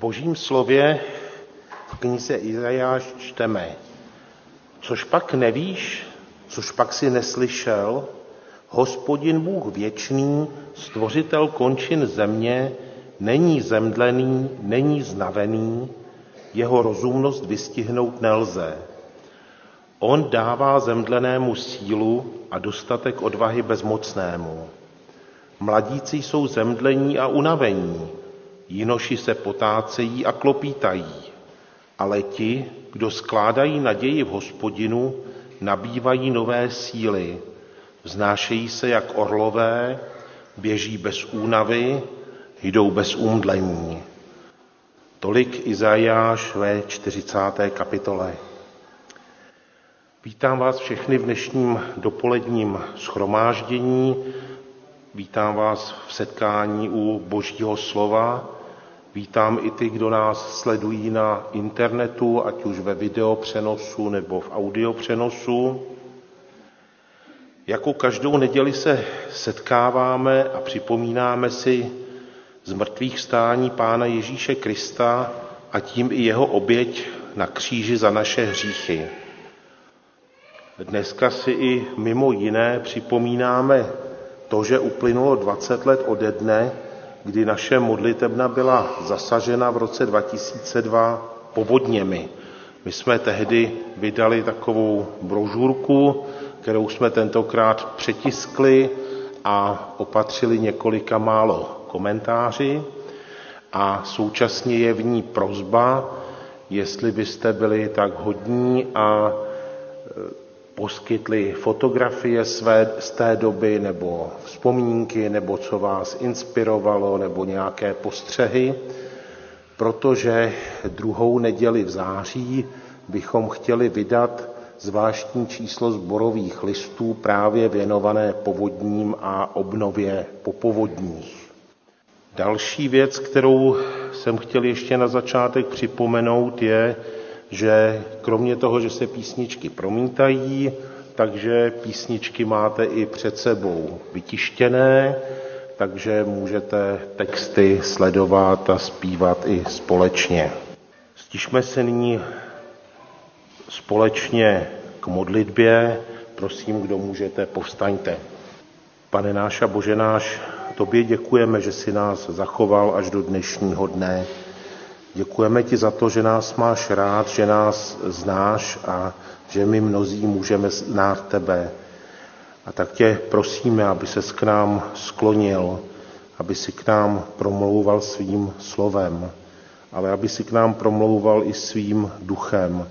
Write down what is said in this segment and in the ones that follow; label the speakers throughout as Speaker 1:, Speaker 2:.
Speaker 1: Božím slově v knize Izajáš čteme, což pak nevíš, což pak si neslyšel, hospodin Bůh věčný, stvořitel končin země, není zemdlený, není znavený, jeho rozumnost vystihnout nelze. On dává zemdlenému sílu a dostatek odvahy bezmocnému. Mladíci jsou zemdlení a unavení, jinoši se potácejí a klopítají, ale ti, kdo skládají naději v hospodinu, nabývají nové síly, vznášejí se jak orlové, běží bez únavy, jdou bez úmdlení. Tolik Izajáš ve 40. kapitole. Vítám vás všechny v dnešním dopoledním schromáždění. Vítám vás v setkání u Božího slova. Vítám i ty, kdo nás sledují na internetu, ať už ve videopřenosu nebo v audiopřenosu. Jako každou neděli se setkáváme a připomínáme si z mrtvých stání Pána Ježíše Krista a tím i jeho oběť na kříži za naše hříchy. Dneska si i mimo jiné připomínáme to, že uplynulo 20 let ode dne, kdy naše modlitebna byla zasažena v roce 2002 povodněmi. My jsme tehdy vydali takovou brožurku, kterou jsme tentokrát přetiskli a opatřili několika málo komentáři a současně je v ní prozba, jestli byste byli tak hodní a poskytli fotografie své, z té doby nebo vzpomínky, nebo co vás inspirovalo, nebo nějaké postřehy, protože druhou neděli v září bychom chtěli vydat zvláštní číslo zborových listů právě věnované povodním a obnově po povodních. Další věc, kterou jsem chtěl ještě na začátek připomenout, je, že kromě toho, že se písničky promítají, takže písničky máte i před sebou vytištěné, takže můžete texty sledovat a zpívat i společně. Stižme se nyní společně k modlitbě. Prosím, kdo můžete, povstaňte. Pane náš a Bože náš, tobě děkujeme, že si nás zachoval až do dnešního dne. Děkujeme ti za to, že nás máš rád, že nás znáš a že my mnozí můžeme znát tebe. A tak tě prosíme, aby se k nám sklonil, aby si k nám promlouval svým slovem, ale aby si k nám promlouval i svým duchem.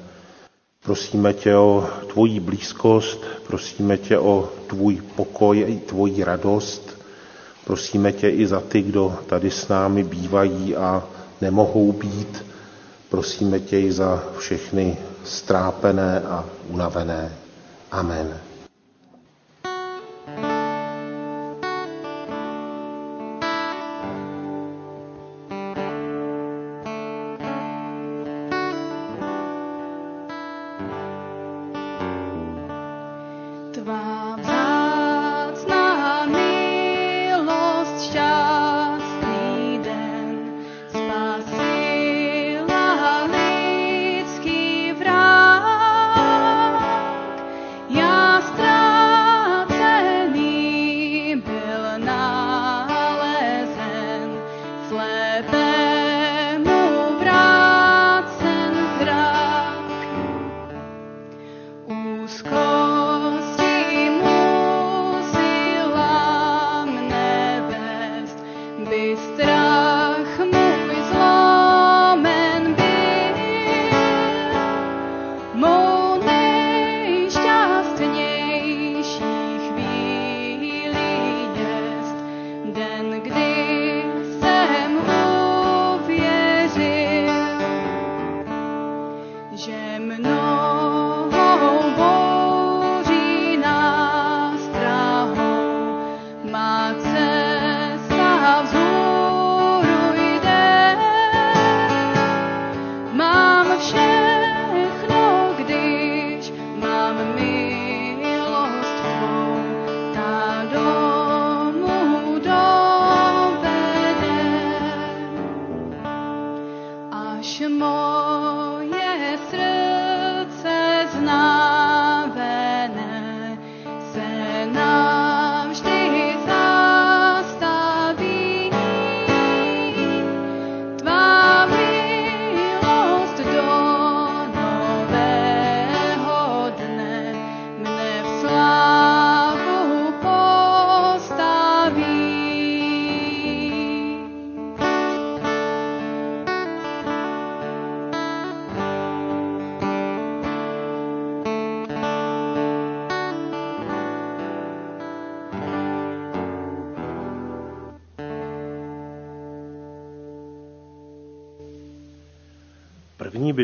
Speaker 1: Prosíme tě o tvoji blízkost, prosíme tě o tvůj pokoj i tvoji radost. Prosíme tě i za ty, kdo tady s námi bývají a nemohou být. Prosíme tě za všechny strápené a unavené. Amen.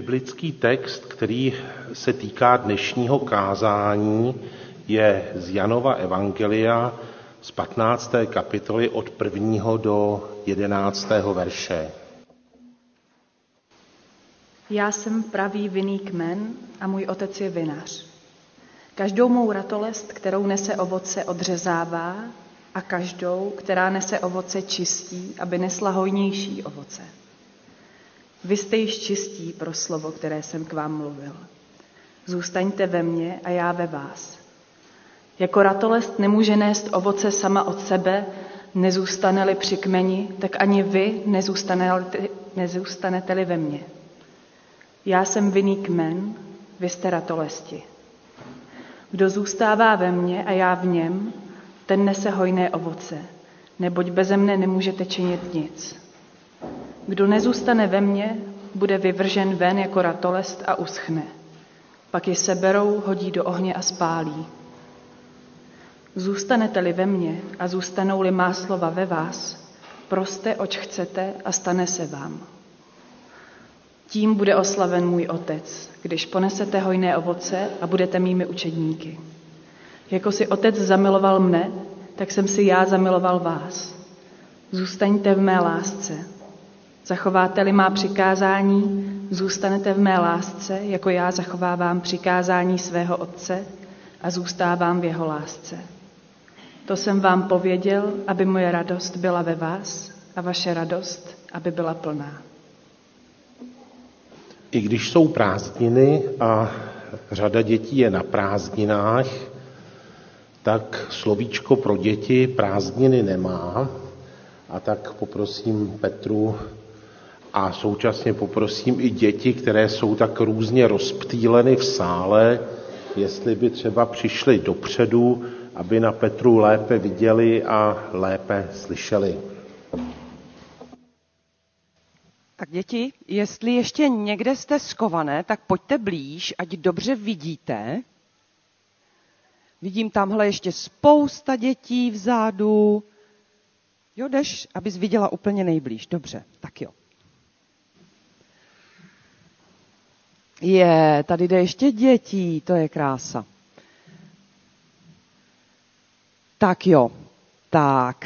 Speaker 1: Biblický text, který se týká dnešního kázání, je z Janova Evangelia z 15. kapitoly od 1. do 11. verše.
Speaker 2: Já jsem pravý vinný kmen a můj otec je vinař. Každou mou ratolest, kterou nese ovoce, odřezává a každou, která nese ovoce, čistí, aby nesla hojnější ovoce. Vy jste již čistí pro slovo, které jsem k vám mluvil. Zůstaňte ve mně a já ve vás. Jako ratolest nemůže nést ovoce sama od sebe, nezůstane-li při kmeni, tak ani vy nezůstanete-li ve mně. Já jsem vinný kmen, vy jste ratolesti. Kdo zůstává ve mně a já v něm, ten nese hojné ovoce, neboť beze mne nemůžete činit nic. Kdo nezůstane ve mně, bude vyvržen ven jako ratolest a uschne. Pak je seberou, hodí do ohně a spálí. Zůstanete-li ve mně a zůstanou-li má slova ve vás, proste, oč chcete a stane se vám. Tím bude oslaven můj otec, když ponesete hojné ovoce a budete mými učedníky. Jako si otec zamiloval mne, tak jsem si já zamiloval vás. Zůstaňte v mé lásce. Zachováte-li má přikázání, zůstanete v mé lásce, jako já zachovávám přikázání svého otce a zůstávám v jeho lásce. To jsem vám pověděl, aby moje radost byla ve vás a vaše radost, aby byla plná.
Speaker 1: I když jsou prázdniny a řada dětí je na prázdninách, tak slovíčko pro děti prázdniny nemá. A tak poprosím Petru a současně poprosím i děti, které jsou tak různě rozptýleny v sále, jestli by třeba přišli dopředu, aby na Petru lépe viděli a lépe slyšeli.
Speaker 3: Tak děti, jestli ještě někde jste skované, tak pojďte blíž, ať dobře vidíte. Vidím tamhle ještě spousta dětí vzadu. Jo, jdeš, abys viděla úplně nejblíž. Dobře, tak jo. Je, tady jde ještě dětí, to je krása. Tak jo, tak.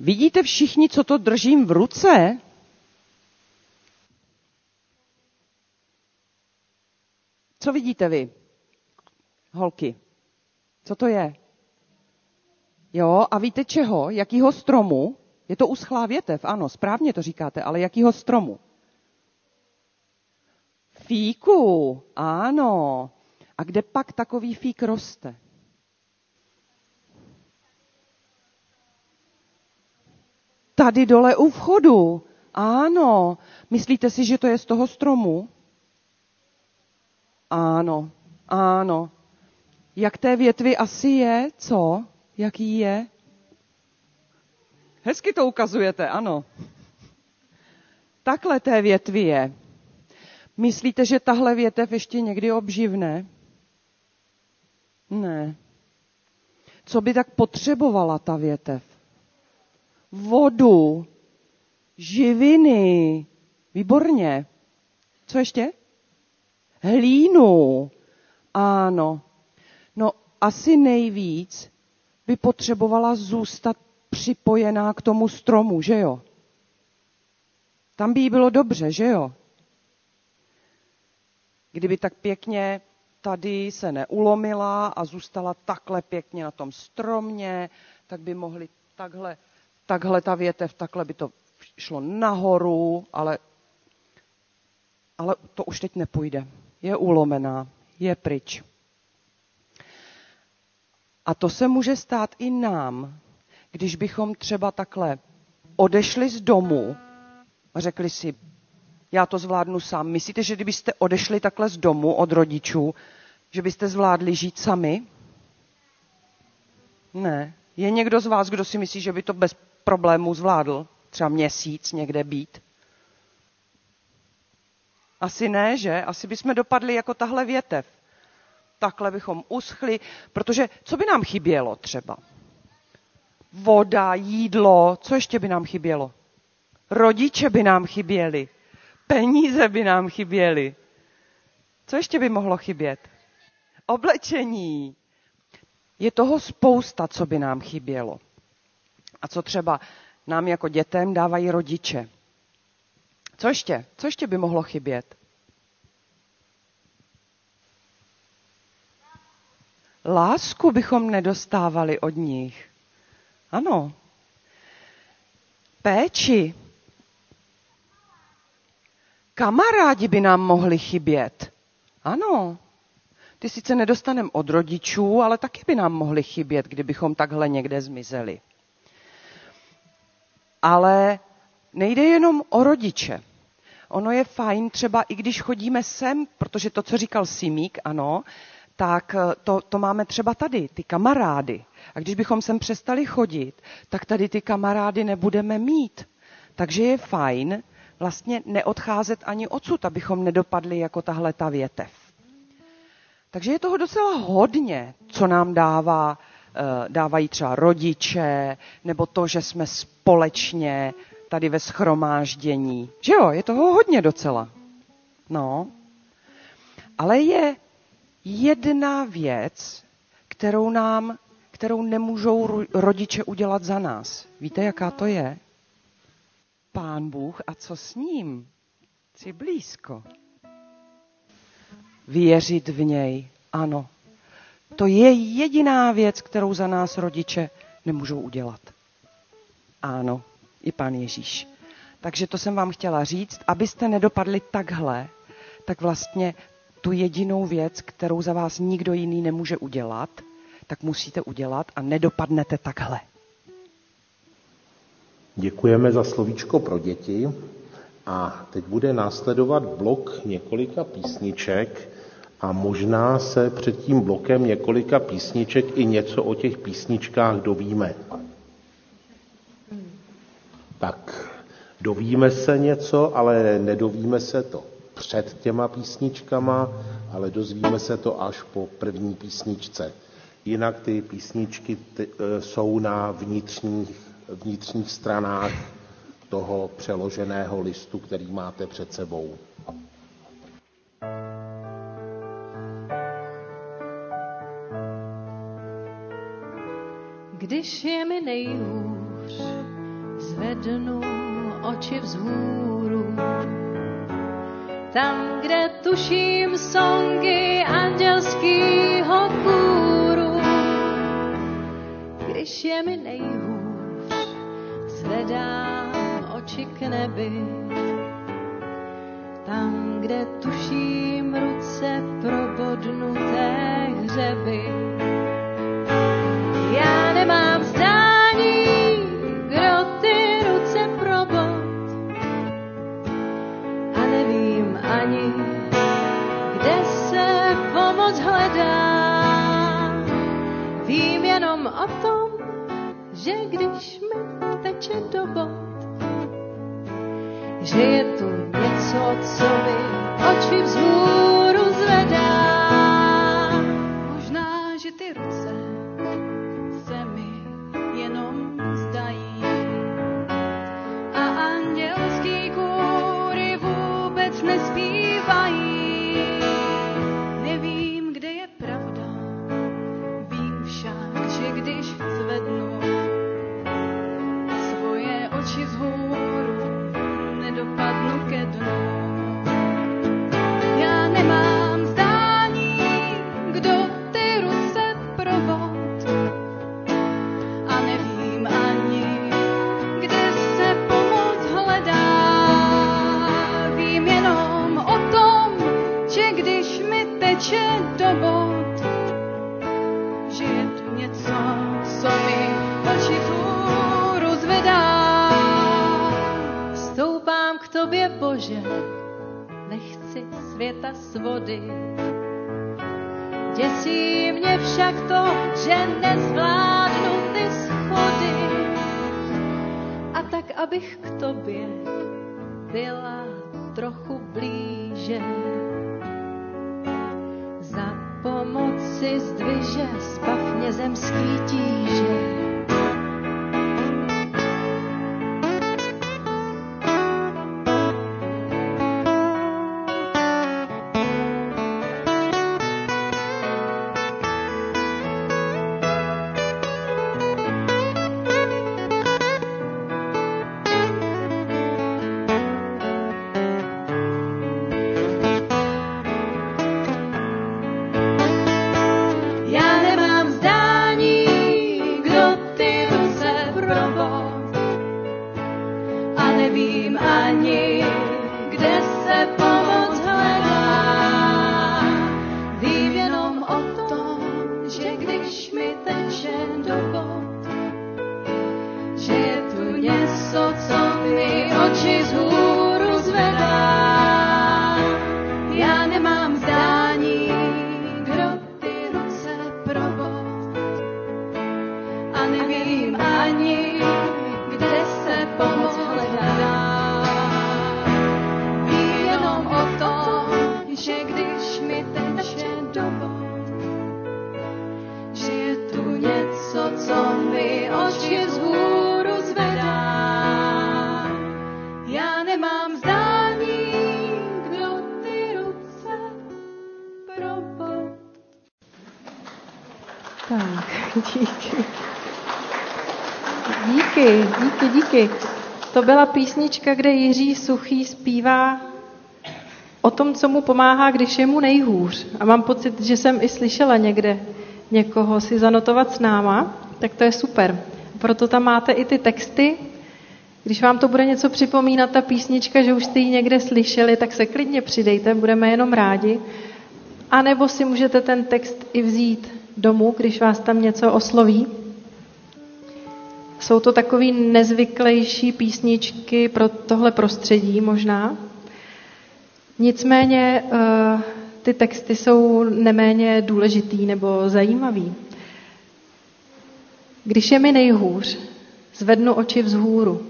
Speaker 3: Vidíte všichni, co to držím v ruce? Co vidíte vy, holky? Co to je? Jo, a víte čeho? Jakýho stromu? Je to uschlá větev, ano, správně to říkáte, ale jakýho stromu? Fíku, ano. A kde pak takový fík roste? Tady dole u vchodu. Ano. Myslíte si, že to je z toho stromu? Ano, ano. Jak té větvi asi je? Co? Jaký je? Hezky to ukazujete, ano. Takhle té větvi je. Myslíte, že tahle větev ještě někdy obživne? Ne. Co by tak potřebovala ta větev? Vodu, živiny. Výborně. Co ještě? Hlínu. Ano. No asi nejvíc by potřebovala zůstat připojená k tomu stromu, že jo? Tam by jí bylo dobře, že jo? Kdyby tak pěkně tady se neulomila a zůstala takhle pěkně na tom stromě, tak by mohli takhle, takhle ta větev, takhle by to šlo nahoru, ale, ale to už teď nepůjde je ulomená, je pryč. A to se může stát i nám, když bychom třeba takhle odešli z domu a řekli si, já to zvládnu sám. Myslíte, že kdybyste odešli takhle z domu od rodičů, že byste zvládli žít sami? Ne. Je někdo z vás, kdo si myslí, že by to bez problémů zvládl? Třeba měsíc někde být? Asi ne, že? Asi bychom dopadli jako tahle větev. Takhle bychom uschli, protože co by nám chybělo třeba? Voda, jídlo, co ještě by nám chybělo? Rodiče by nám chyběli. Peníze by nám chyběly. Co ještě by mohlo chybět? Oblečení. Je toho spousta, co by nám chybělo. A co třeba nám jako dětem dávají rodiče. Co ještě? Co ještě by mohlo chybět? Lásku bychom nedostávali od nich. Ano. Péči. Kamarádi by nám mohli chybět. Ano. Ty sice nedostaneme od rodičů, ale taky by nám mohli chybět, kdybychom takhle někde zmizeli. Ale nejde jenom o rodiče. Ono je fajn třeba i když chodíme sem, protože to, co říkal Simík, ano, tak eh, to, to máme třeba tady, ty kamarády. A když bychom sem přestali chodit, tak tady ty kamarády nebudeme mít. Takže je fajn vlastně neodcházet ani odsud, abychom nedopadli jako tahle ta větev. Takže je toho docela hodně, co nám dává, eh, dávají třeba rodiče, nebo to, že jsme společně tady ve schromáždění. Že jo, je toho hodně docela. No. Ale je jedna věc, kterou nám, kterou nemůžou rodiče udělat za nás. Víte, jaká to je? Pán Bůh a co s ním? Jsi blízko. Věřit v něj, ano. To je jediná věc, kterou za nás rodiče nemůžou udělat. Ano, i pán Ježíš. Takže to jsem vám chtěla říct, abyste nedopadli takhle, tak vlastně tu jedinou věc, kterou za vás nikdo jiný nemůže udělat, tak musíte udělat a nedopadnete takhle.
Speaker 1: Děkujeme za slovíčko pro děti a teď bude následovat blok několika písniček a možná se před tím blokem několika písniček i něco o těch písničkách dovíme. Tak dovíme se něco, ale nedovíme se to před těma písničkama, ale dozvíme se to až po první písničce. Jinak ty písničky ty, e, jsou na vnitřních, vnitřních stranách toho přeloženého listu, který máte před sebou.
Speaker 4: Když je mi nejhůř, zvednu oči vzhůru tam, kde tuším songy andělskýho kůru. Když je mi nejhůř, zvedám oči k nebi, tam, kde tuším ruce probodnuté hřeby. Teče do bod, že je tu něco, co mi oči vzhůru svody. Děsí mě však to, že nezvládnu ty schody. A tak, abych k tobě byla trochu blíže. Za pomoci zdviže spavně zemský tíže.
Speaker 5: Tak, díky. Díky, díky, díky. To byla písnička, kde Jiří Suchý zpívá o tom, co mu pomáhá, když je mu nejhůř. A mám pocit, že jsem i slyšela někde někoho si zanotovat s náma, tak to je super. Proto tam máte i ty texty. Když vám to bude něco připomínat, ta písnička, že už jste ji někde slyšeli, tak se klidně přidejte, budeme jenom rádi. A nebo si můžete ten text i vzít domů, když vás tam něco osloví. Jsou to takové nezvyklejší písničky pro tohle prostředí možná. Nicméně eh, ty texty jsou neméně důležitý nebo zajímavý. Když je mi nejhůř, zvednu oči vzhůru.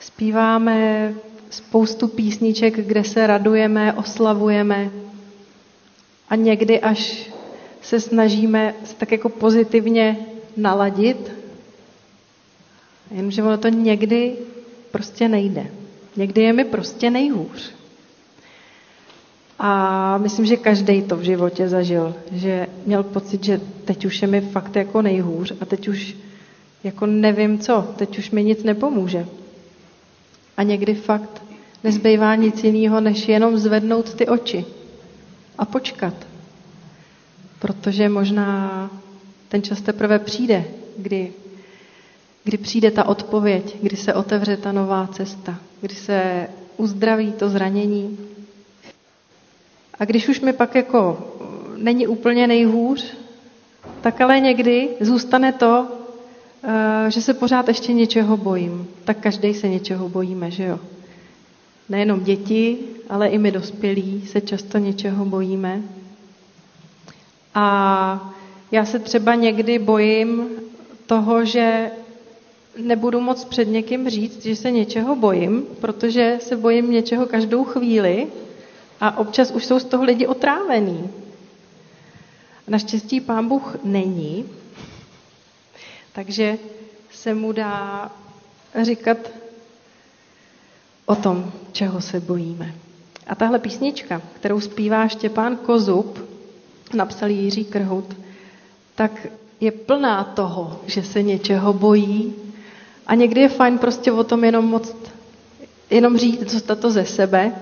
Speaker 5: Zpíváme spoustu písniček, kde se radujeme, oslavujeme a někdy až se snažíme se tak jako pozitivně naladit, jenomže ono to někdy prostě nejde. Někdy je mi prostě nejhůř. A myslím, že každý to v životě zažil, že měl pocit, že teď už je mi fakt jako nejhůř a teď už jako nevím co, teď už mi nic nepomůže. A někdy fakt nezbývá nic jiného, než jenom zvednout ty oči a počkat. Protože možná ten čas teprve přijde, kdy, kdy přijde ta odpověď, kdy se otevře ta nová cesta, kdy se uzdraví to zranění. A když už mi pak jako není úplně nejhůř, tak ale někdy zůstane to, eh, že se pořád ještě něčeho bojím. Tak každý se něčeho bojíme, že jo? Nejenom děti, ale i my dospělí se často něčeho bojíme. A já se třeba někdy bojím toho, že nebudu moc před někým říct, že se něčeho bojím, protože se bojím něčeho každou chvíli a občas už jsou z toho lidi otrávení. Naštěstí pán Bůh není, takže se mu dá říkat o tom, čeho se bojíme. A tahle písnička, kterou zpívá Štěpán Kozub, napsal Jiří Krhout, tak je plná toho, že se něčeho bojí a někdy je fajn prostě o tom jenom moc, jenom říct, dostat to ze sebe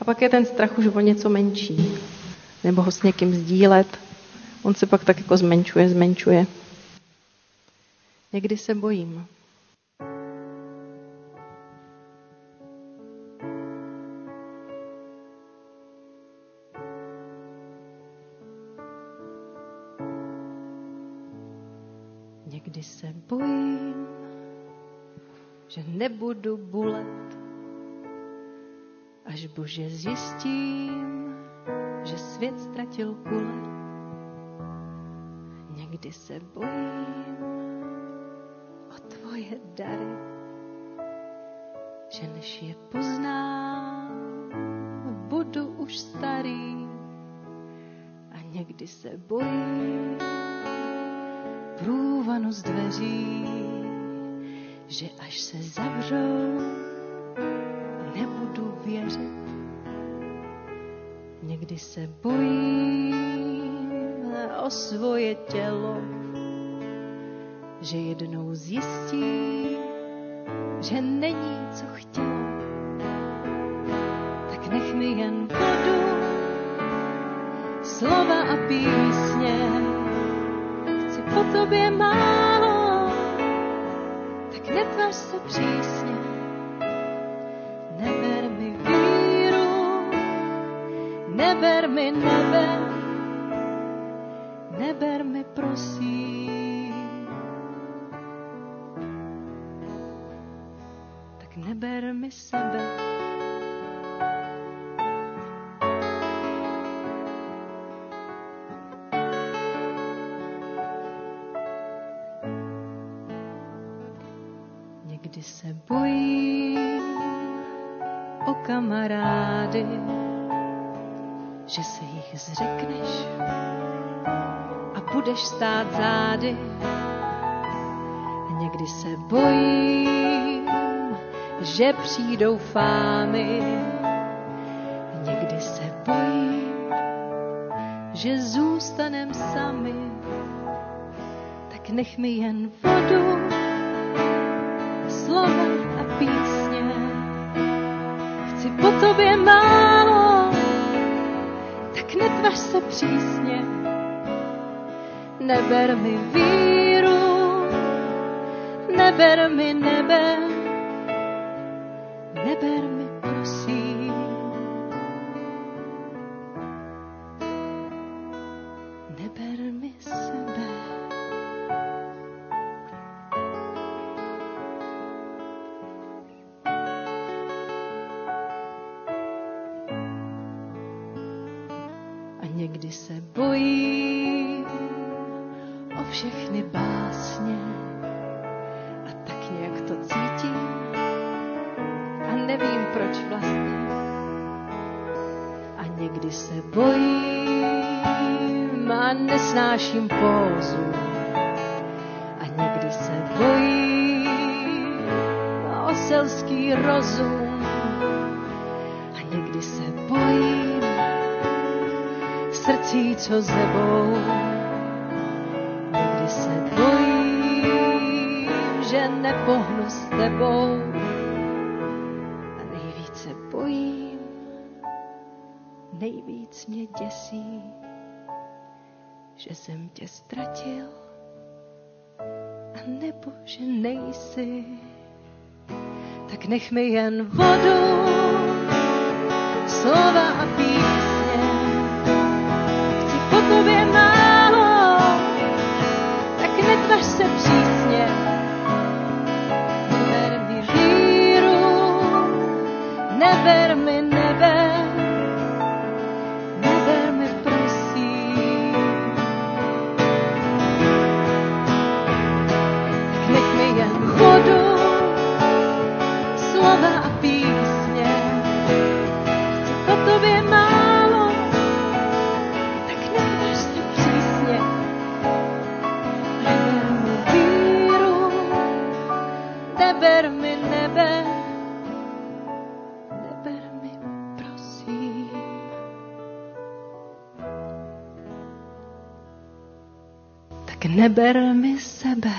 Speaker 5: a pak je ten strach už o něco menší. Nebo ho s někým sdílet. On se pak tak jako zmenšuje, zmenšuje. Někdy se bojím. Že nebudu bulet, až bože zjistím, že svět ztratil kule. Někdy se bojím o tvoje dary, že než je poznám, budu už starý. A někdy se bojím průvanu z dveří, že až se zavřou, nebudu věřit. Někdy se bojím o svoje tělo, že jednou zjistí, že není co chtělo. Tak nech mi jen vodu, slova a písně. Chci po tobě málo, Neber mi víru, neber mi nebe,
Speaker 4: neber mi. Tak neber mi sebe. Kamarády, že se jich zřekneš a budeš stát zády. Někdy se bojím, že přijdou fámy. Někdy se bojím, že zůstanem sami. Tak nech mi jen vodu, přísně. Neber mi víru, neber mi nebe, srdcí, co zebou. Někdy se bojím, že nepohnu s tebou. A nejvíce bojím, nejvíc mě děsí, že jsem tě ztratil, a nebo že nejsi. Tak nech mi jen vodu, slova a písně, chci po neber mi sebe.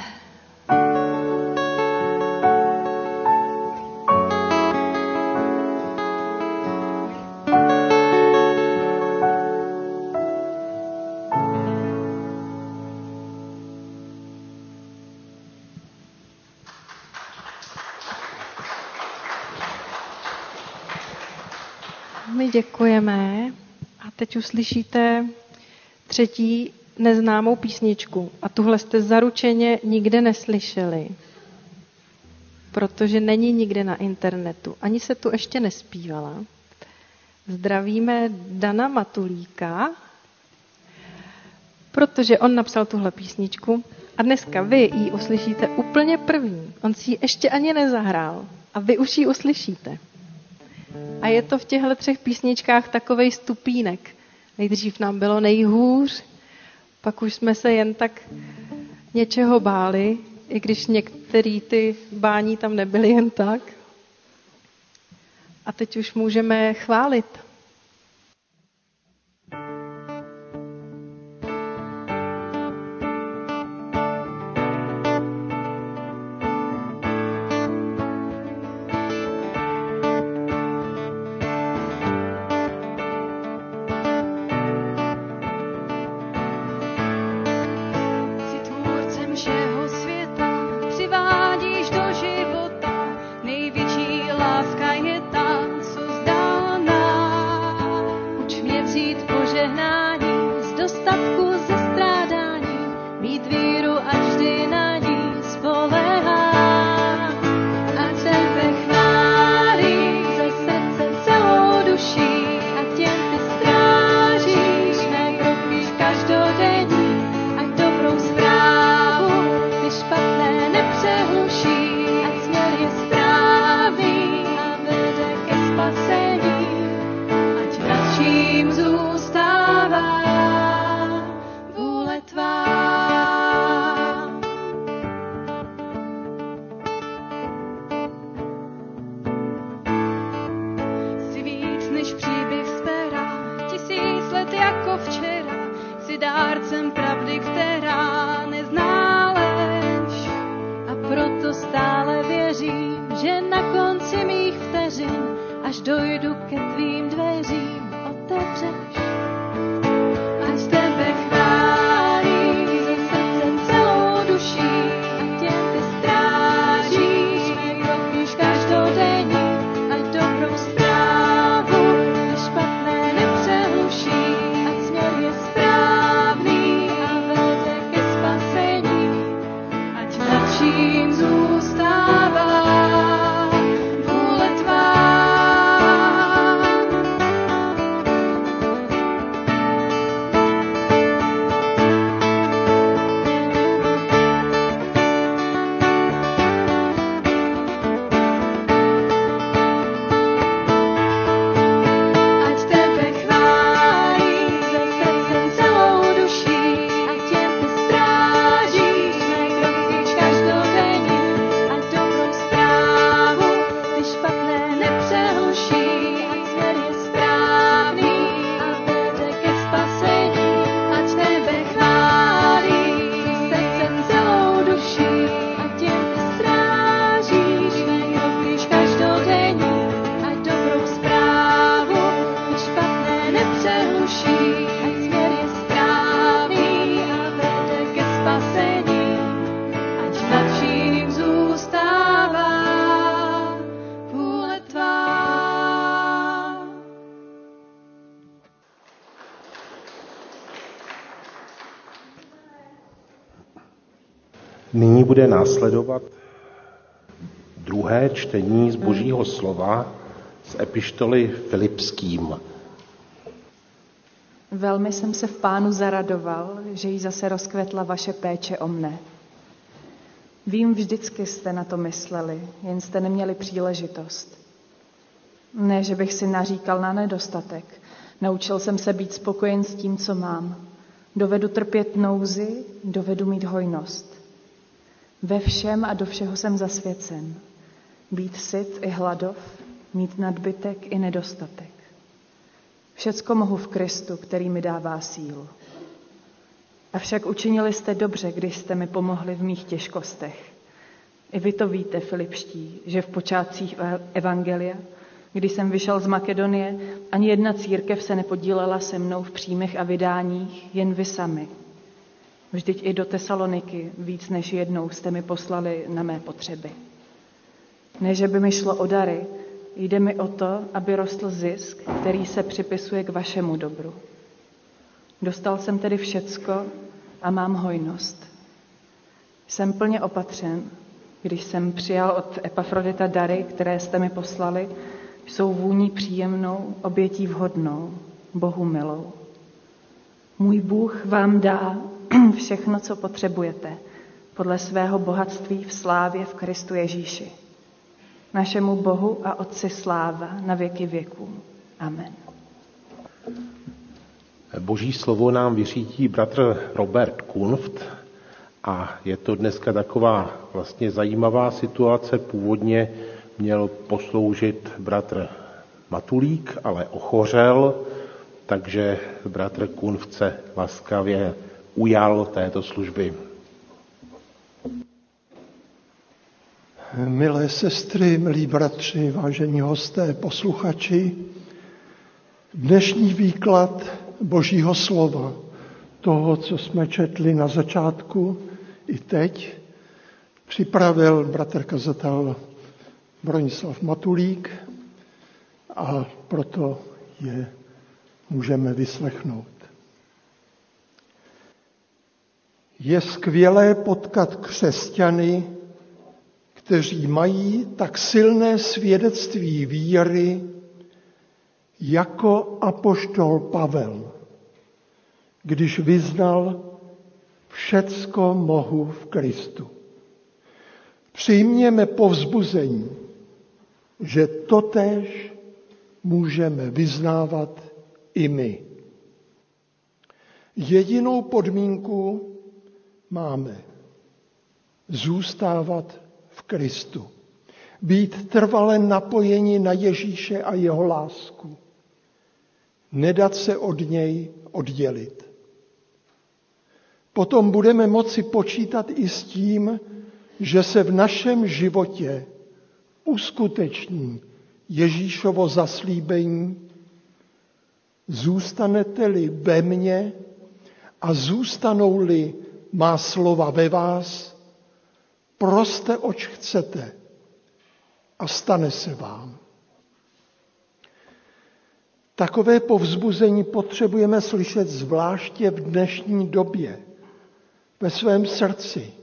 Speaker 5: Děkujeme a teď uslyšíte třetí neznámou písničku. A tuhle jste zaručeně nikde neslyšeli, protože není nikde na internetu. Ani se tu ještě nespívala. Zdravíme Dana Matulíka, protože on napsal tuhle písničku a dneska vy ji uslyšíte úplně první. On si ji ještě ani nezahrál a vy už ji uslyšíte. A je to v těchto třech písničkách takovej stupínek. Nejdřív nám bylo nejhůř, pak už jsme se jen tak něčeho báli, i když některý ty bání tam nebyly jen tak. A teď už můžeme chválit.
Speaker 1: Bude následovat druhé čtení z Božího slova z epištoly Filipským.
Speaker 2: Velmi jsem se v pánu zaradoval, že jí zase rozkvetla vaše péče o mne. Vím, vždycky jste na to mysleli, jen jste neměli příležitost. Ne, že bych si naříkal na nedostatek. Naučil jsem se být spokojen s tím, co mám. Dovedu trpět nouzi, dovedu mít hojnost. Ve všem a do všeho jsem zasvěcen. Být syt i hladov, mít nadbytek i nedostatek. Všecko mohu v Kristu, který mi dává sílu. Avšak učinili jste dobře, když jste mi pomohli v mých těžkostech. I vy to víte, Filipští, že v počátcích Evangelia, když jsem vyšel z Makedonie, ani jedna církev se nepodílela se mnou v příjmech a vydáních, jen vy sami. Vždyť i do Tesaloniky víc než jednou jste mi poslali na mé potřeby. Ne, že by mi šlo o dary, jde mi o to, aby rostl zisk, který se připisuje k vašemu dobru. Dostal jsem tedy všecko a mám hojnost. Jsem plně opatřen, když jsem přijal od Epafrodita dary, které jste mi poslali, jsou vůní příjemnou, obětí vhodnou, Bohu milou. Můj Bůh vám dá všechno, co potřebujete, podle svého bohatství v slávě v Kristu Ježíši. Našemu Bohu a Otci sláva na věky věků. Amen.
Speaker 1: Boží slovo nám vyřídí bratr Robert Kunft a je to dneska taková vlastně zajímavá situace. Původně měl posloužit bratr Matulík, ale ochořel, takže bratr Kunft se laskavě ujal této služby.
Speaker 6: Milé sestry, milí bratři, vážení hosté, posluchači, dnešní výklad Božího slova, toho, co jsme četli na začátku i teď, připravil bratr kazatel Bronislav Matulík a proto je můžeme vyslechnout. Je skvělé potkat křesťany, kteří mají tak silné svědectví víry jako apoštol Pavel, když vyznal všecko mohu v Kristu. Přijměme povzbuzení, že totéž můžeme vyznávat i my. Jedinou podmínku máme zůstávat v Kristu. Být trvale napojeni na Ježíše a jeho lásku. Nedat se od něj oddělit. potom budeme moci počítat i s tím, že se v našem životě uskuteční Ježíšovo zaslíbení, zůstanete-li ve mně a zůstanou-li má slova ve vás, proste, oč chcete a stane se vám. Takové povzbuzení potřebujeme slyšet zvláště v dnešní době, ve svém srdci,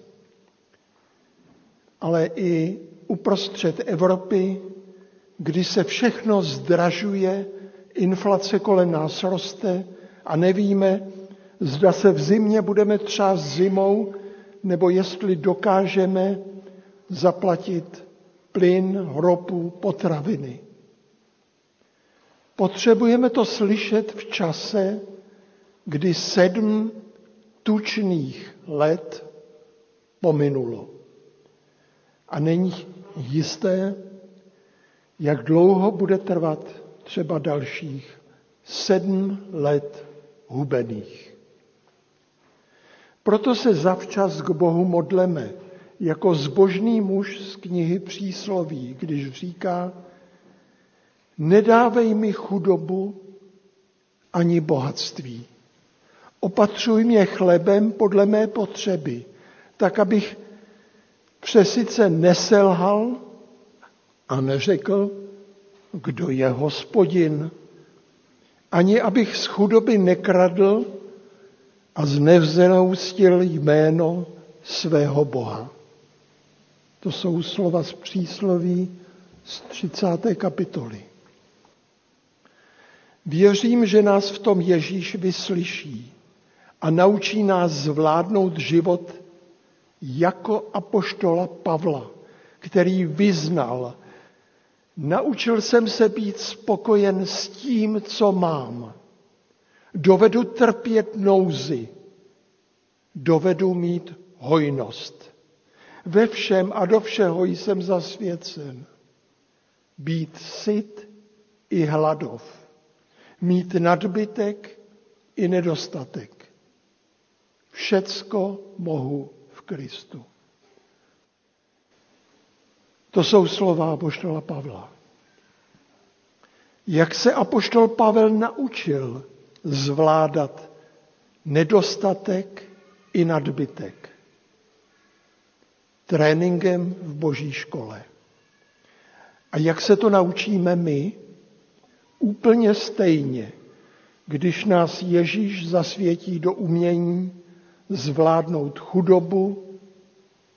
Speaker 6: ale i uprostřed Evropy, kdy se všechno zdražuje, inflace kolem nás roste a nevíme, zda se v zimě budeme třást zimou, nebo jestli dokážeme zaplatit plyn, ropu, potraviny. Potřebujeme to slyšet v čase, kdy sedm tučných let pominulo. A není jisté, jak dlouho bude trvat třeba dalších sedm let hubených. Proto se zavčas k Bohu modleme, jako zbožný muž z knihy Přísloví, když říká, nedávej mi chudobu ani bohatství. Opatřuj mě chlebem podle mé potřeby, tak abych přesice neselhal a neřekl, kdo je hospodin, ani abych z chudoby nekradl a znevzenoustil jméno svého Boha. To jsou slova z přísloví z 30. kapitoly. Věřím, že nás v tom Ježíš vyslyší a naučí nás zvládnout život jako apoštola Pavla, který vyznal, naučil jsem se být spokojen s tím, co mám. Dovedu trpět nouzy, dovedu mít hojnost. Ve všem a do všeho jsem zasvěcen. Být syt i hladov. Mít nadbytek i nedostatek. Všecko mohu v Kristu. To jsou slova apoštola Pavla. Jak se apoštol Pavel naučil zvládat nedostatek i nadbytek? Tréninkem v boží škole. A jak se to naučíme my? Úplně stejně, když nás Ježíš zasvětí do umění zvládnout chudobu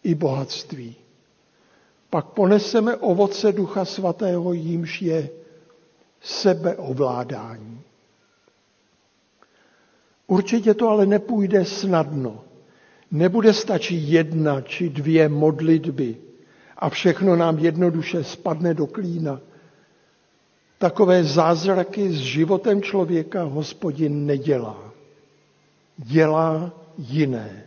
Speaker 6: i bohatství. Pak poneseme ovoce Ducha Svatého, jímž je sebeovládání. Určitě to ale nepůjde snadno. Nebude stačit jedna či dvě modlitby a všechno nám jednoduše spadne do klína. Takové zázraky s životem člověka hospodin nedělá. Dělá jiné.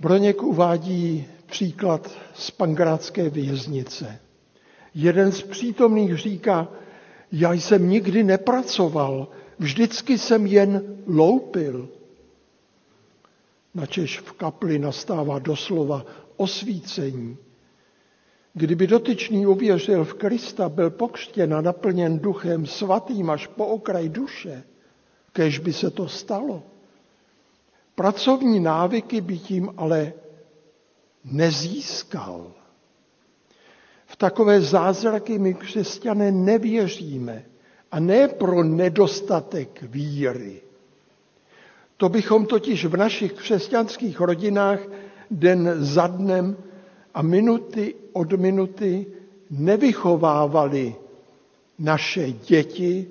Speaker 6: Broněk uvádí příklad z pangrátské věznice. Jeden z přítomných říká, já jsem nikdy nepracoval, vždycky jsem jen loupil. Načež v kapli nastává doslova osvícení. Kdyby dotyčný uvěřil v Krista, byl pokřtěn a naplněn duchem svatým až po okraj duše, kež by se to stalo. Pracovní návyky by tím ale nezískal. V takové zázraky my křesťané nevěříme. A ne pro nedostatek víry. To bychom totiž v našich křesťanských rodinách den za dnem a minuty od minuty nevychovávali naše děti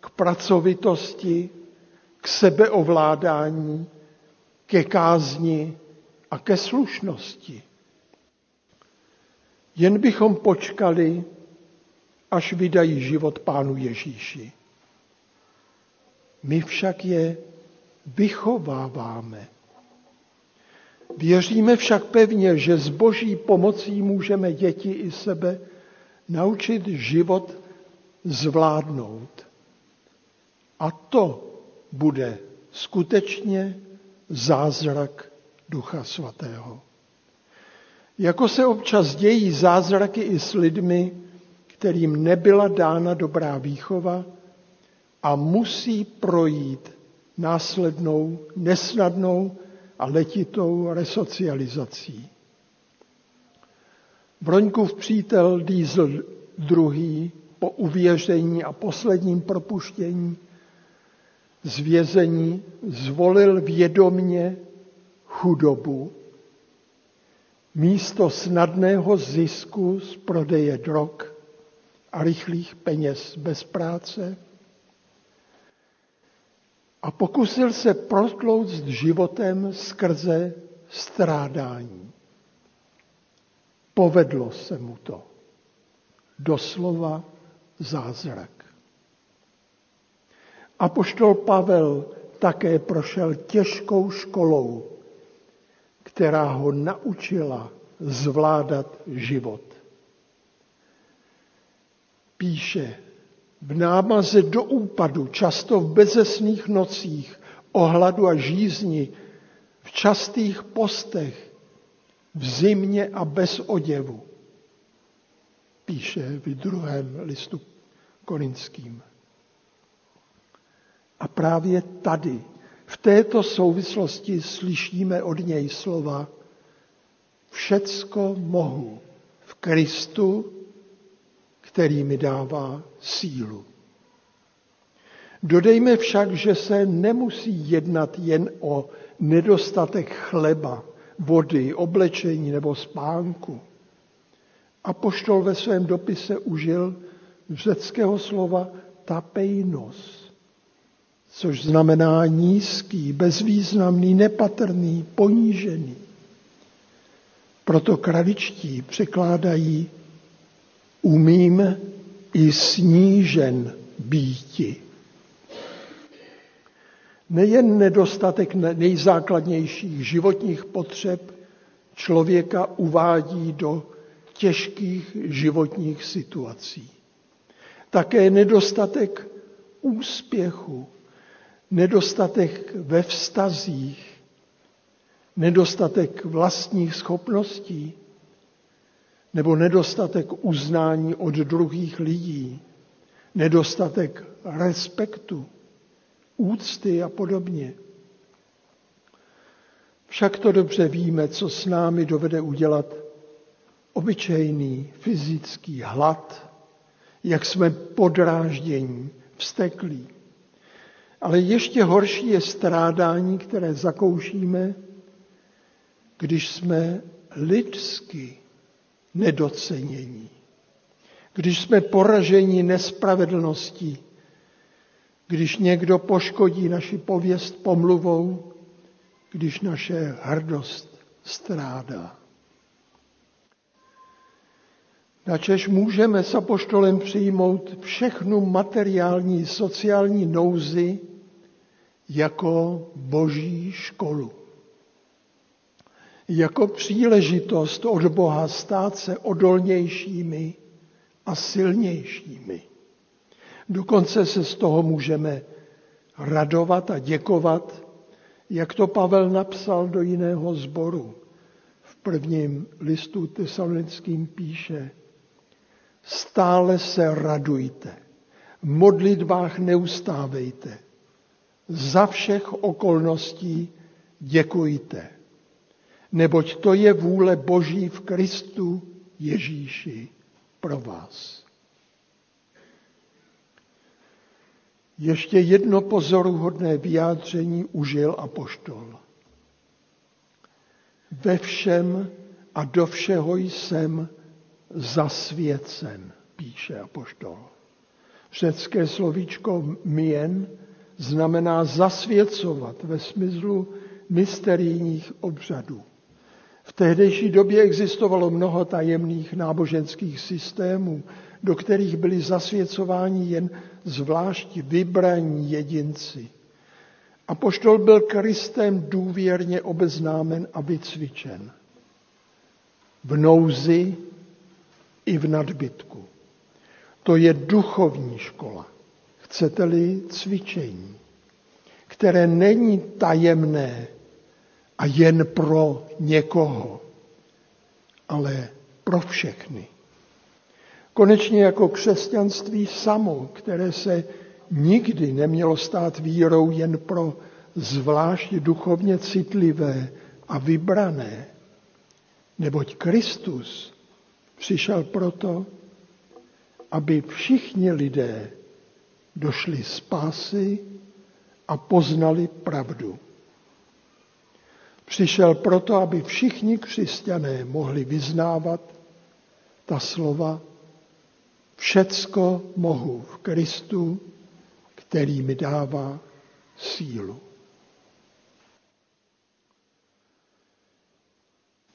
Speaker 6: k pracovitosti, k sebeovládání, ke kázni a ke slušnosti. Jen bychom počkali, až vydají život Pánu Ježíši. My však je vychováváme. Věříme však pevně, že s boží pomocí můžeme děti i sebe naučit život zvládnout. A to bude skutečně zázrak Ducha Svatého. Jako se občas dějí zázraky i s lidmi, kterým nebyla dána dobrá výchova a musí projít následnou, nesnadnou a letitou resocializací. Broňkův přítel Diesel II. po uvěření a posledním propuštění z vězení zvolil vědomně chudobu místo snadného zisku z prodeje drog a rychlých peněz bez práce a pokusil se protlouct životem skrze strádání. Povedlo se mu to. Doslova zázrak. A poštol Pavel také prošel těžkou školou, která ho naučila zvládat život. Píše, v námaze do úpadu, často v bezesných nocích, ohladu a žízni, v častých postech, v zimě a bez oděvu. Píše v druhém listu korinským. A právě tady, v této souvislosti slyšíme od něj slova Všecko mohu v Kristu, který mi dává sílu. Dodejme však, že se nemusí jednat jen o nedostatek chleba, vody, oblečení nebo spánku. A poštol ve svém dopise užil řeckého slova tapejnos, což znamená nízký, bezvýznamný, nepatrný, ponížený. Proto kraličtí překládají umím i snížen býti. Nejen nedostatek nejzákladnějších životních potřeb člověka uvádí do těžkých životních situací. Také nedostatek úspěchu, nedostatek ve vztazích, nedostatek vlastních schopností, nebo nedostatek uznání od druhých lidí, nedostatek respektu, úcty a podobně. Však to dobře víme, co s námi dovede udělat obyčejný fyzický hlad, jak jsme podráždění, vsteklí. Ale ještě horší je strádání, které zakoušíme, když jsme lidsky nedocenění. Když jsme poraženi nespravedlností, když někdo poškodí naši pověst pomluvou, když naše hrdost strádá. Načež můžeme s apoštolem přijmout všechnu materiální sociální nouzy jako boží školu jako příležitost od Boha stát se odolnějšími a silnějšími. Dokonce se z toho můžeme radovat a děkovat, jak to Pavel napsal do jiného sboru. V prvním listu tesalonickým píše, stále se radujte, v modlitbách neustávejte, za všech okolností děkujte neboť to je vůle Boží v Kristu Ježíši pro vás. Ještě jedno pozoruhodné vyjádření užil apoštol. Ve všem a do všeho jsem zasvěcen, píše apoštol. Řecké slovíčko mien znamená zasvěcovat ve smyslu mysterijních obřadů. V tehdejší době existovalo mnoho tajemných náboženských systémů, do kterých byli zasvěcováni jen zvlášť vybraní jedinci. A poštol byl Kristem důvěrně obeznámen a vycvičen. V nouzi i v nadbytku. To je duchovní škola. Chcete-li cvičení, které není tajemné a jen pro někoho, ale pro všechny. Konečně jako křesťanství samo, které se nikdy nemělo stát vírou jen pro zvlášť duchovně citlivé a vybrané, neboť Kristus přišel proto, aby všichni lidé došli spásy a poznali pravdu. Přišel proto, aby všichni křesťané mohli vyznávat ta slova Všecko mohu v Kristu, který mi dává sílu.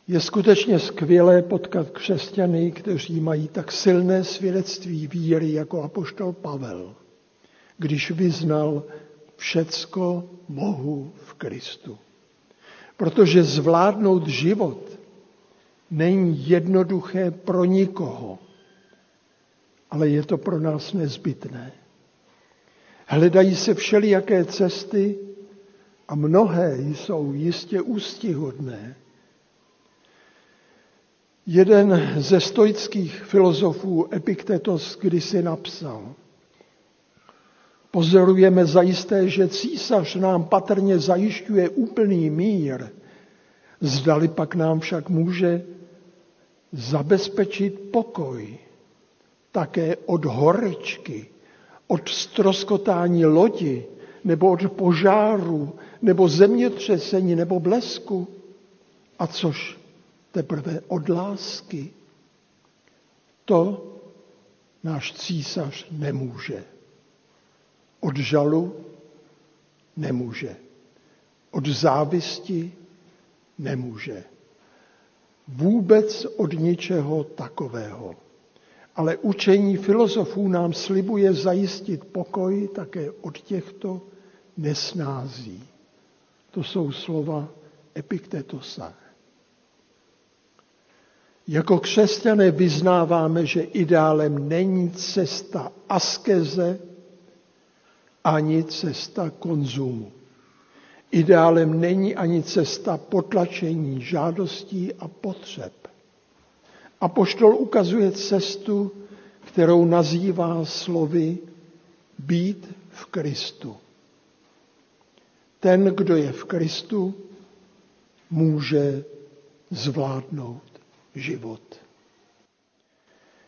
Speaker 6: Je skutečně skvělé potkat křesťany, kteří mají tak silné svědectví víry jako apoštol Pavel, když vyznal všecko mohu v Kristu. Protože zvládnout život není jednoduché pro nikoho, ale je to pro nás nezbytné. Hledají se všelijaké cesty a mnohé jsou jistě ústihodné. Jeden ze stoických filozofů Epiktetos kdysi napsal, pozorujeme zajisté, že císař nám patrně zajišťuje úplný mír, zdali pak nám však může zabezpečit pokoj také od horečky, od stroskotání lodi, nebo od požáru, nebo zemětřesení, nebo blesku. A což teprve od lásky. To náš císař nemůže. Od žalu nemůže. Od závisti nemůže. Vůbec od ničeho takového. Ale učení filozofů nám slibuje zajistit pokoj také od těchto nesnází. To jsou slova Epiktetosa. Jako křesťané vyznáváme, že ideálem není cesta askeze ani cesta konzumu. Ideálem není ani cesta potlačení žádostí a potřeb. A poštol ukazuje cestu, kterou nazývá slovy být v Kristu. Ten, kdo je v Kristu, může zvládnout život.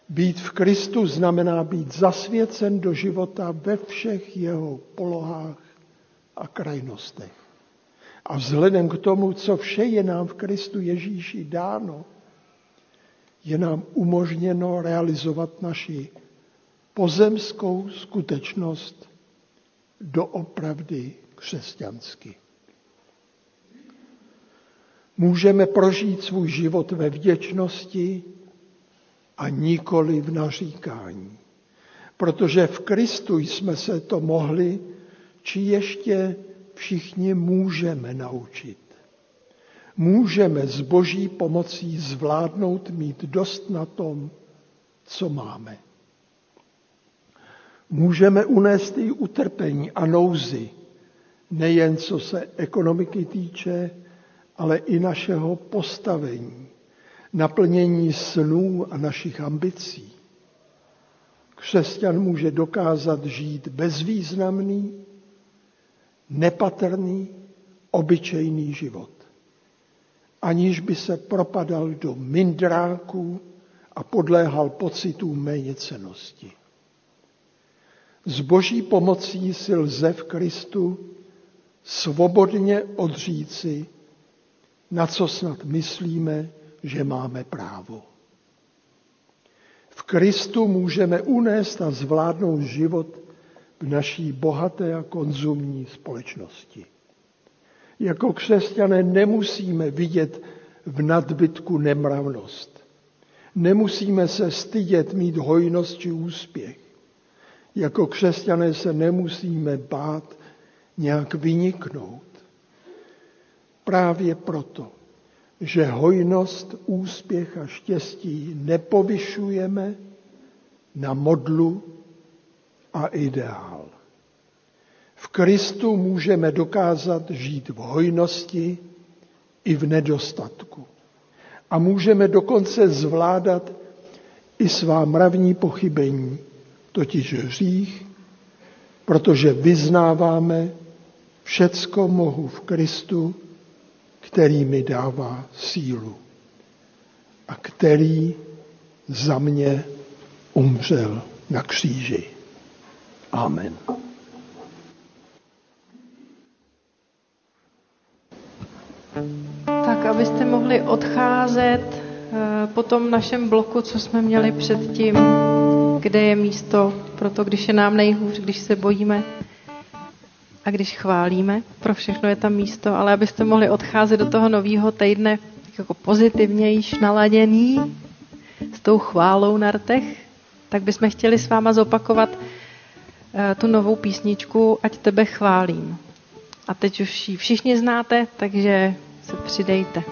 Speaker 6: Být v Kristu znamená být zasvěcen do života ve všech jeho polohách a krajnostech. A vzhledem k tomu, co vše je nám v Kristu Ježíši dáno, je nám umožněno realizovat naši pozemskou skutečnost doopravdy křesťansky. Můžeme prožít svůj život ve vděčnosti a nikoli v naříkání. Protože v Kristu jsme se to mohli, či ještě všichni můžeme naučit můžeme s boží pomocí zvládnout mít dost na tom, co máme. Můžeme unést i utrpení a nouzy, nejen co se ekonomiky týče, ale i našeho postavení, naplnění snů a našich ambicí. Křesťan může dokázat žít bezvýznamný, nepatrný, obyčejný život aniž by se propadal do mindráků a podléhal pocitům méněcenosti. S boží pomocí si lze v Kristu svobodně odříci, na co snad myslíme, že máme právo. V Kristu můžeme unést a zvládnout život v naší bohaté a konzumní společnosti. Jako křesťané nemusíme vidět v nadbytku nemravnost. Nemusíme se stydět mít hojnost či úspěch. Jako křesťané se nemusíme bát nějak vyniknout. Právě proto, že hojnost, úspěch a štěstí nepovyšujeme na modlu a ideál. V Kristu můžeme dokázat žít v hojnosti i v nedostatku. A můžeme dokonce zvládat i svá mravní pochybení, totiž hřích, protože vyznáváme, všecko mohu v Kristu, který mi dává sílu a který za mě umřel na kříži. Amen.
Speaker 4: Tak, abyste mohli odcházet eh, po tom našem bloku, co jsme měli předtím, kde je místo pro to, když je nám nejhůř, když se bojíme a když chválíme. Pro všechno je tam místo, ale abyste mohli odcházet do toho nového týdne jako pozitivně již naladěný s tou chválou na rtech, tak bychom chtěli s váma zopakovat eh, tu novou písničku Ať tebe chválím. A teď už ji všichni znáte, takže se přidejte.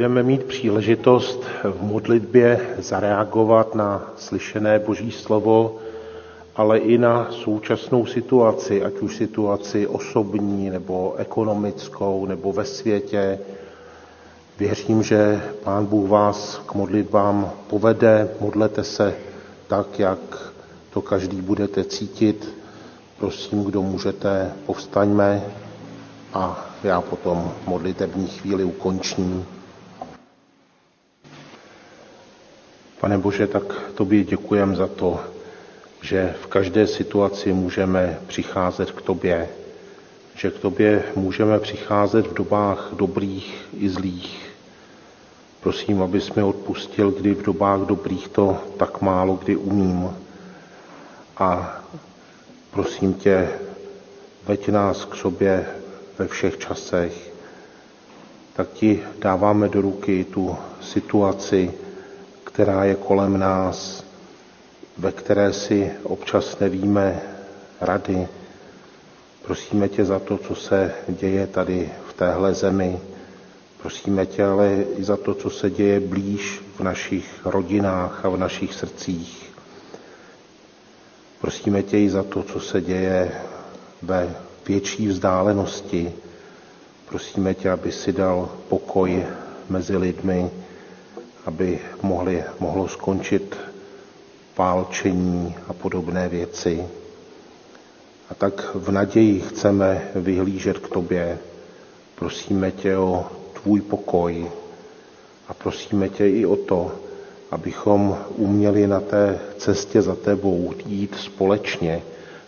Speaker 1: Budeme mít příležitost v modlitbě zareagovat na slyšené Boží slovo, ale i na současnou situaci, ať už situaci osobní nebo ekonomickou nebo ve světě. Věřím, že Pán Bůh vás k modlitbám povede, modlete se tak, jak to každý budete cítit. Prosím, kdo můžete, povstaňme a já potom modlitební chvíli ukončím. Pane Bože, tak tobě děkujem za to, že v každé situaci můžeme přicházet k tobě, že k tobě můžeme přicházet v dobách dobrých i zlých. Prosím, abys mi odpustil, kdy v dobách dobrých to tak málo kdy umím. A prosím tě, veď nás k sobě ve všech časech, tak ti dáváme do ruky tu situaci, která je kolem nás, ve které si občas nevíme rady. Prosíme tě za to, co se děje tady v téhle zemi. Prosíme tě ale i za to, co se děje blíž v našich rodinách a v našich srdcích. Prosíme tě i za to, co se děje ve větší vzdálenosti. Prosíme tě, aby si dal pokoj mezi lidmi, aby mohli, mohlo skončit válčení a podobné věci. A tak v naději chceme vyhlížet k tobě. Prosíme tě o tvůj pokoj a prosíme tě i o to, abychom uměli na té cestě za tebou jít společně,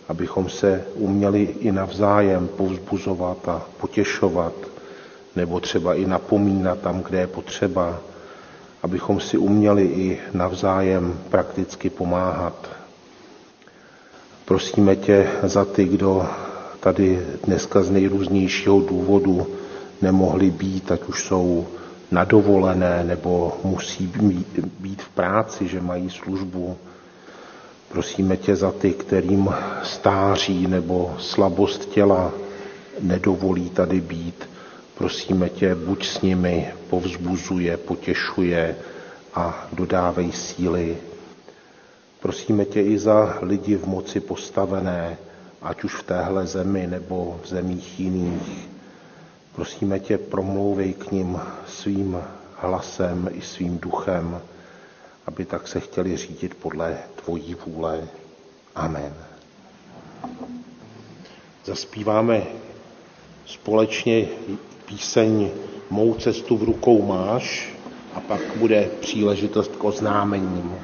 Speaker 1: abychom se uměli i navzájem povzbuzovat a potěšovat, nebo třeba i napomínat tam, kde je potřeba, abychom si uměli i navzájem prakticky pomáhat. Prosíme tě za ty, kdo tady dneska z nejrůznějšího důvodu nemohli být, ať už jsou na dovolené nebo musí být v práci, že mají službu. Prosíme tě za ty, kterým stáří nebo slabost těla nedovolí tady být. Prosíme tě, buď s nimi, povzbuzuje, potěšuje a dodávej síly. Prosíme tě i za lidi v moci postavené, ať už v téhle zemi nebo v zemích jiných. Prosíme tě, promlouvej k ním svým hlasem i svým duchem, aby tak se chtěli řídit podle tvojí vůle. Amen. Zaspíváme společně píseň Mou cestu v rukou máš a pak bude příležitost k oznámením.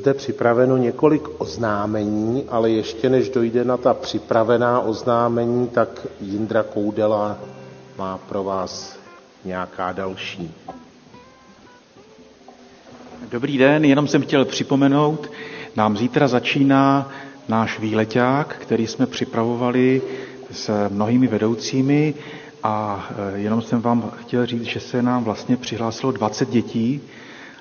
Speaker 1: Zde připraveno několik oznámení, ale ještě než dojde na ta připravená oznámení, tak Jindra Koudela má pro vás nějaká další.
Speaker 7: Dobrý den, jenom jsem chtěl připomenout, nám zítra začíná náš výleťák, který jsme připravovali s mnohými vedoucími a e, jenom jsem vám chtěl říct, že se nám vlastně přihlásilo 20 dětí,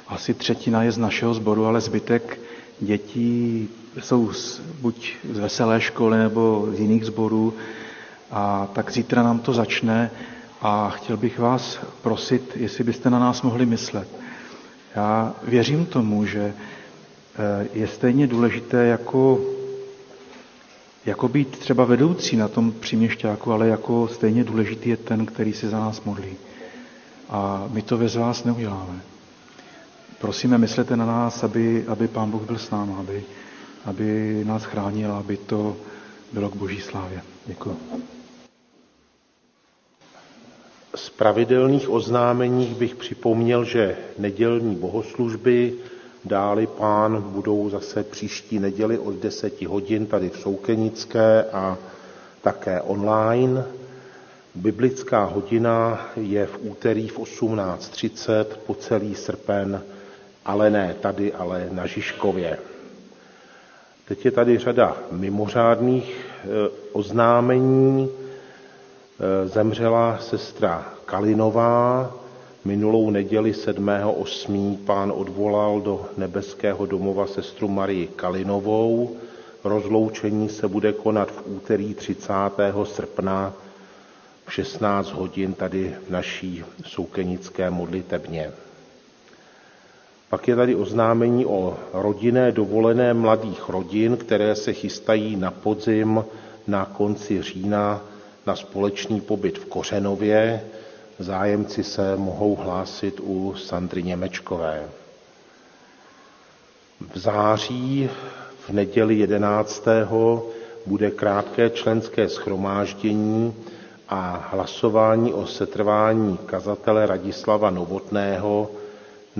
Speaker 7: asi třetina je z našeho sboru, ale zbytek dětí jsou z, buď z veselé školy nebo z jiných sborů. A tak zítra nám to začne a chtěl bych vás prosit, jestli byste na nás mohli myslet. Já věřím tomu, že eh, je stejně důležité jako, jako být třeba vedoucí na tom příměšťáku, ale jako stejně důležitý je ten, který se za nás modlí. A my to bez vás neuděláme. Prosíme, myslete na nás, aby, aby Pán Bůh byl s námi, aby, aby nás chránil, aby to bylo k boží slávě. Děkuji.
Speaker 1: Z pravidelných oznámeních bych připomněl, že nedělní bohoslužby dáli pán budou zase příští neděli od 10 hodin tady v Soukenické a také online. Biblická hodina je v úterý v 18.30 po celý srpen ale ne tady, ale na Žižkově. Teď je tady řada mimořádných e, oznámení. E, zemřela sestra Kalinová, minulou neděli 7.8. pán odvolal do nebeského domova sestru Marii Kalinovou. Rozloučení se bude konat v úterý 30. srpna v 16 hodin tady v naší soukenické modlitebně. Pak je tady oznámení o rodinné dovolené mladých rodin, které se chystají na podzim na konci října na společný pobyt v Kořenově. Zájemci se mohou hlásit u Sandry Němečkové. V září v neděli 11. bude krátké členské schromáždění a hlasování o setrvání kazatele Radislava Novotného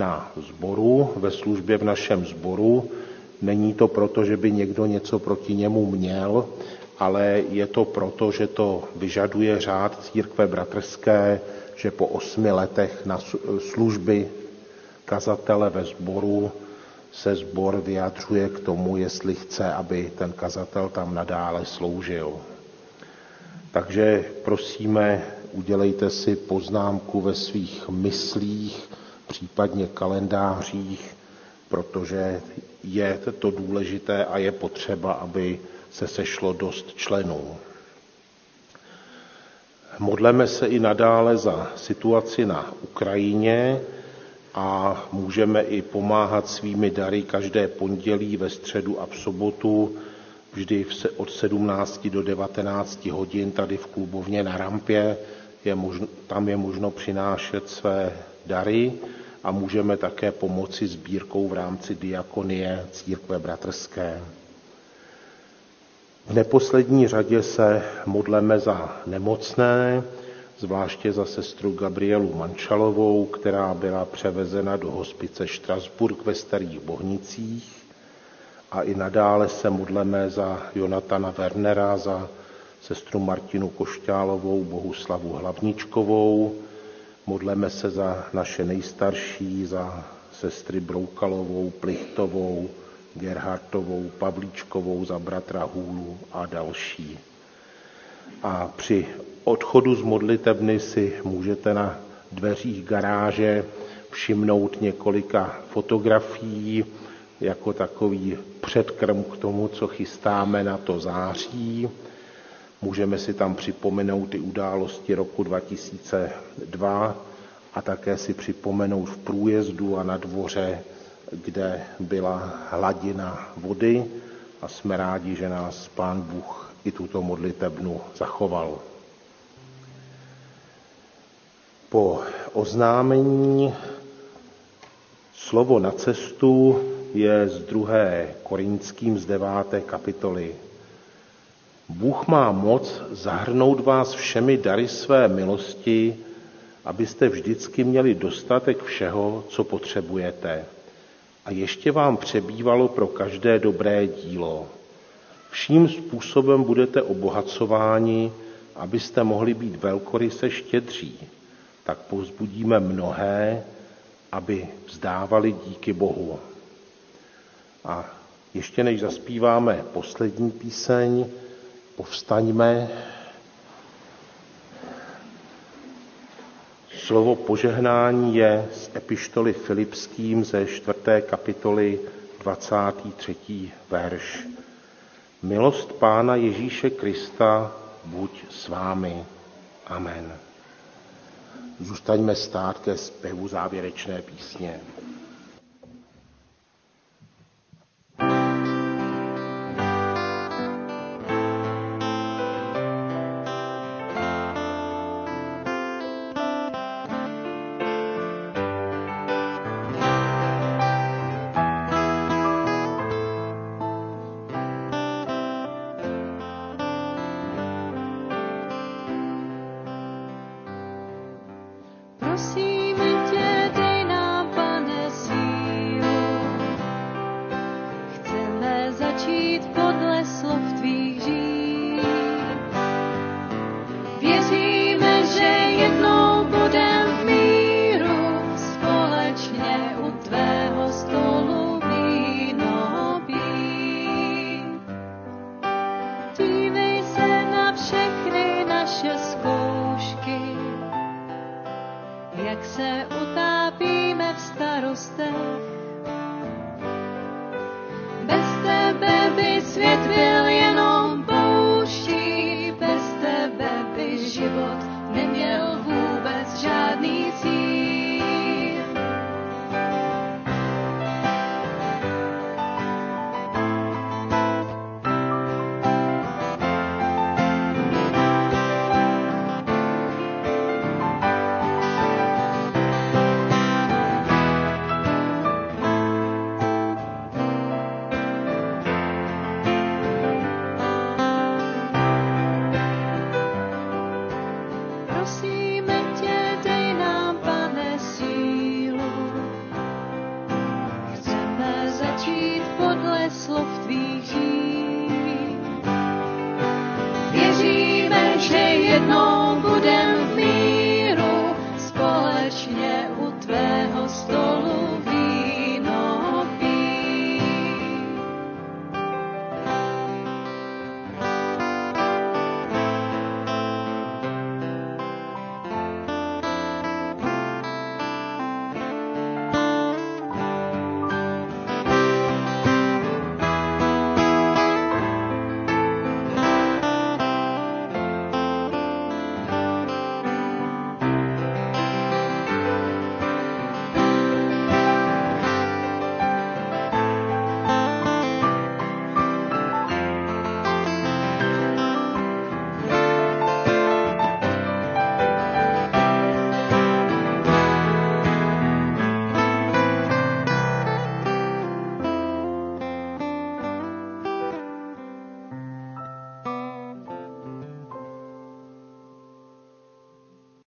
Speaker 1: na zboru, ve službě v našem zboru. Není to proto, že by někdo něco proti němu měl, ale je to proto, že to vyžaduje řád církve bratrské, že po osmi letech na služby kazatele ve sboru se sbor vyjadřuje k tomu, jestli chce, aby ten kazatel tam nadále sloužil. Takže prosíme, udělejte si poznámku ve svých myslích, případně kalendářích, protože je to důležité a je potřeba, aby se sešlo dost členů. Modleme se i nadále za situaci na Ukrajině a můžeme i pomáhat svými dary každé pondělí, ve středu a v sobotu, vždy od 17 do 19 hodin tady v klubovně na rampě. Je možno, tam je možno přinášet své dary a můžeme také pomoci sbírkou v rámci diakonie církve bratrské. V neposlední řadě se modleme za nemocné, zvláště za sestru Gabrielu Mančalovou, která byla převezena do hospice Štrasburg ve Starých Bohnicích. A i nadále se modleme za Jonatana Wernera, za sestru Martinu Košťálovou, Bohuslavu Hlavničkovou, Modleme se za naše nejstarší, za sestry Broukalovou, Plichtovou, Gerhartovou, Pavlíčkovou, za bratra Hůlu a další. A při odchodu z modlitebny si můžete na dveřích garáže všimnout několika fotografií jako takový předkrm k tomu, co chystáme na to září. Můžeme si tam připomenout i události roku 2002 a také si připomenout v průjezdu a na dvoře, kde byla hladina vody a jsme rádi, že nás Pán Bůh i tuto modlitebnu zachoval. Po oznámení slovo na cestu je z druhé Korinským z deváté kapitoly Bůh má moc zahrnout vás všemi dary své milosti, abyste vždycky měli dostatek všeho, co potřebujete. a ještě vám přebývalo pro každé dobré dílo. Vším způsobem budete obohacováni, abyste mohli být velkoryse štědří. Tak povzbudíme mnohé, aby vzdávali díky Bohu. A ještě než zaspíváme poslední píseň, povstaňme. Slovo požehnání je z epištoly Filipským ze čtvrté kapitoly 23. verš. Milost Pána Ježíše Krista buď s vámi. Amen. Zůstaňme stát ke zpěvu závěrečné písně.
Speaker 4: Bez